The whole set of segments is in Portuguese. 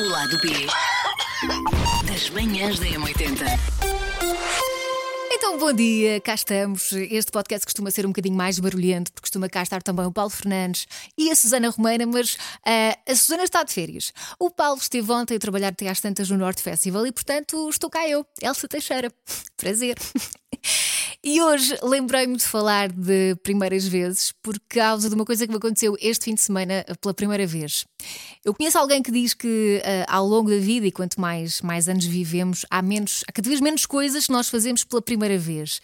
O lado B das manhãs da M80. Então, bom dia, cá estamos. Este podcast costuma ser um bocadinho mais barulhento, porque costuma cá estar também o Paulo Fernandes e a Susana Romana, mas uh, a Susana está de férias. O Paulo esteve ontem a trabalhar até às tantas no Norte Festival e, portanto, estou cá eu, Elsa Teixeira. Prazer. E hoje lembrei-me de falar de primeiras vezes por causa de uma coisa que me aconteceu este fim de semana pela primeira vez. Eu conheço alguém que diz que uh, ao longo da vida e quanto mais, mais anos vivemos, há, menos, há cada vez menos coisas que nós fazemos pela primeira vez.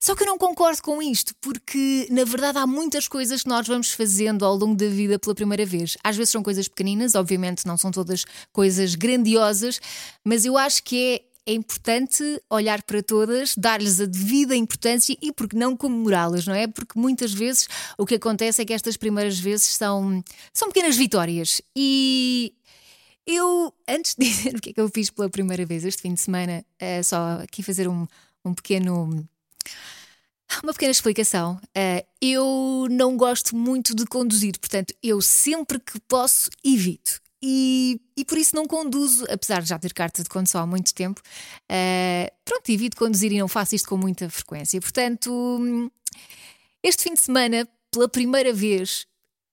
Só que eu não concordo com isto, porque na verdade há muitas coisas que nós vamos fazendo ao longo da vida pela primeira vez. Às vezes são coisas pequeninas, obviamente não são todas coisas grandiosas, mas eu acho que é é importante olhar para todas, dar-lhes a devida importância e, porque não, comemorá-las, não é? Porque muitas vezes o que acontece é que estas primeiras vezes são, são pequenas vitórias. E eu, antes de dizer o que é que eu fiz pela primeira vez este fim de semana, é só aqui fazer um, um pequeno. Uma pequena explicação. Uh, eu não gosto muito de conduzir, portanto, eu sempre que posso evito e, e por isso não conduzo, apesar de já ter carta de condução há muito tempo. Uh, pronto, evito conduzir e não faço isto com muita frequência. Portanto, este fim de semana, pela primeira vez,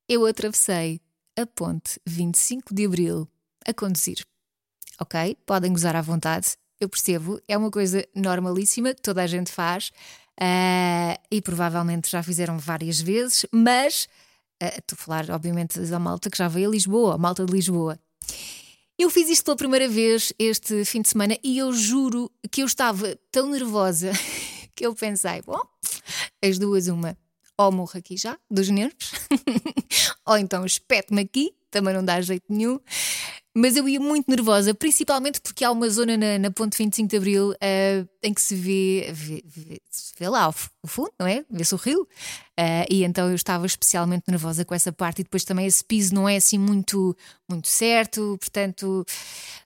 eu atravessei a ponte 25 de Abril a conduzir. Ok? Podem gozar à vontade, eu percebo, é uma coisa normalíssima que toda a gente faz uh, e provavelmente já fizeram várias vezes, mas estou a falar, obviamente, da malta que já veio a Lisboa, a malta de Lisboa. Eu fiz isto pela primeira vez este fim de semana e eu juro que eu estava tão nervosa que eu pensei: bom, as duas, uma, ou morro aqui já, dos nervos, ou então espeto-me aqui, também não dá jeito nenhum. Mas eu ia muito nervosa, principalmente porque há uma zona na, na Ponte 25 de Abril uh, em que se vê, vê, vê, se vê lá o, fundo, não é? Vê-se o rio. Uh, e então eu estava especialmente nervosa com essa parte. E depois também esse piso não é assim muito, muito certo, portanto,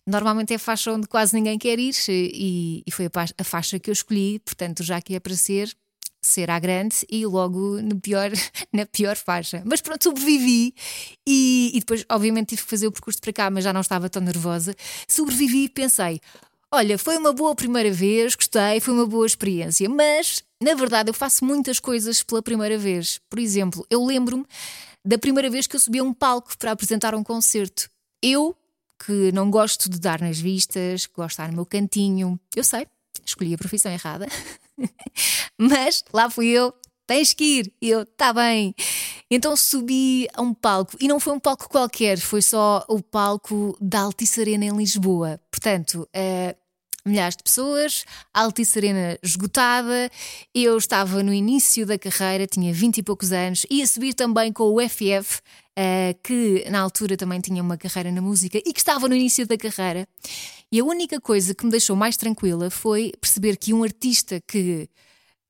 normalmente é faixa onde quase ninguém quer ir. E, e foi a, a faixa que eu escolhi, portanto, já que é para ser, ser à grande e logo no pior, na pior faixa. Mas pronto, sobrevivi e, e, depois, obviamente, tive que fazer o percurso para cá, mas já não estava tão nervosa. Sobrevivi e pensei: olha, foi uma boa primeira vez, gostei, foi uma boa experiência, mas na verdade eu faço muitas coisas pela primeira vez. Por exemplo, eu lembro-me da primeira vez que eu subi a um palco para apresentar um concerto. Eu, que não gosto de dar nas vistas, gosto de estar no meu cantinho, eu sei, escolhi a profissão errada. Mas lá fui eu, tens que ir. E eu, tá bem. Então subi a um palco, e não foi um palco qualquer, foi só o palco da Altice Arena em Lisboa. Portanto, uh, milhares de pessoas, a Altice Arena esgotada. Eu estava no início da carreira, tinha 20 e poucos anos, ia subir também com o FF, uh, eh, que na altura também tinha uma carreira na música e que estava no início da carreira. E a única coisa que me deixou mais tranquila foi perceber que um artista que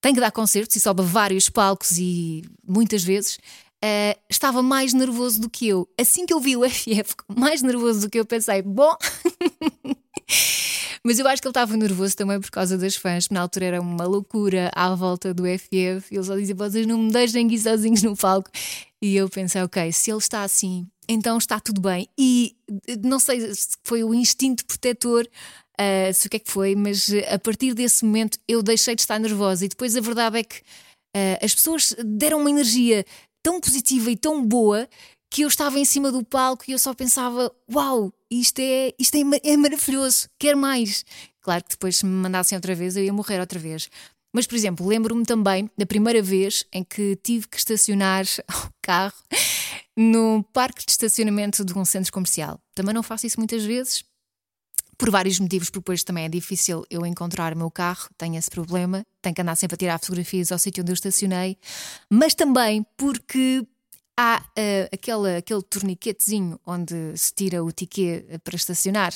tem que dar concertos e sobe vários palcos e muitas vezes. Uh, estava mais nervoso do que eu. Assim que eu vi o FF mais nervoso do que eu, pensei: bom. Mas eu acho que ele estava nervoso também por causa das fãs, na altura era uma loucura à volta do FF. Ele só dizia: vocês não me deixem aqui sozinhos no palco. E eu pensei: ok, se ele está assim, então está tudo bem. E não sei se foi o instinto protetor, uh, se o que é que foi, mas a partir desse momento eu deixei de estar nervosa. E depois a verdade é que uh, as pessoas deram uma energia tão positiva e tão boa que eu estava em cima do palco e eu só pensava: uau, isto é, isto é, é maravilhoso, quero mais. Claro que depois, se me mandassem outra vez, eu ia morrer outra vez. Mas, por exemplo, lembro-me também da primeira vez em que tive que estacionar o carro no parque de estacionamento de um centro comercial. Também não faço isso muitas vezes, por vários motivos, porque depois também é difícil eu encontrar o meu carro, tenho esse problema, tenho que andar sempre a tirar fotografias ao sítio onde eu estacionei, mas também porque há uh, aquele, aquele torniquetezinho onde se tira o ticket para estacionar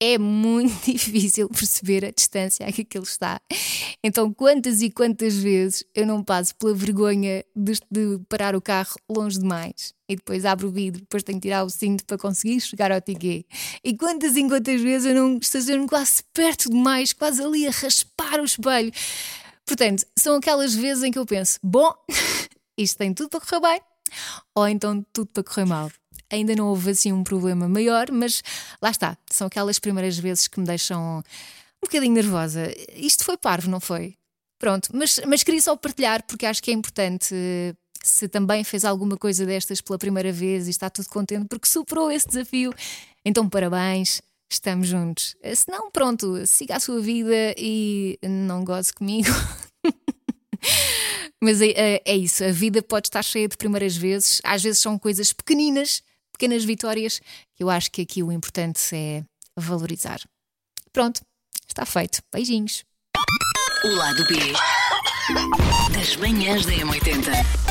é muito difícil perceber a distância a que aquilo está. Então, quantas e quantas vezes eu não passo pela vergonha de, de, parar o carro longe demais e depois abro o vidro, depois tenho que tirar o cinto para conseguir chegar ao ticket. E quantas e quantas vezes eu não estaciono quase perto demais, quase ali a raspar o espelho. Portanto, são aquelas vezes em que eu penso: bom, isto tem tudo para correr bem, ou então tudo para correr mal. ainda não houve assim um problema maior, mas lá está, são aquelas primeiras vezes que me deixam um bocadinho nervosa. Isto foi parvo, não foi? Pronto, mas, mas queria só partilhar porque acho que é importante. Se também fez alguma coisa destas pela primeira vez e está tudo contente porque superou esse desafio, então parabéns, estamos juntos. Se não, pronto, siga a sua vida e não goze comigo. Mas é, é, é, isso, a vida pode estar cheia de primeiras vezes, às vezes são coisas pequeninas, pequenas vitórias, que eu acho que aqui o importante é valorizar. Pronto, está feito. Beijinhos. O lado B das manhãs da M80.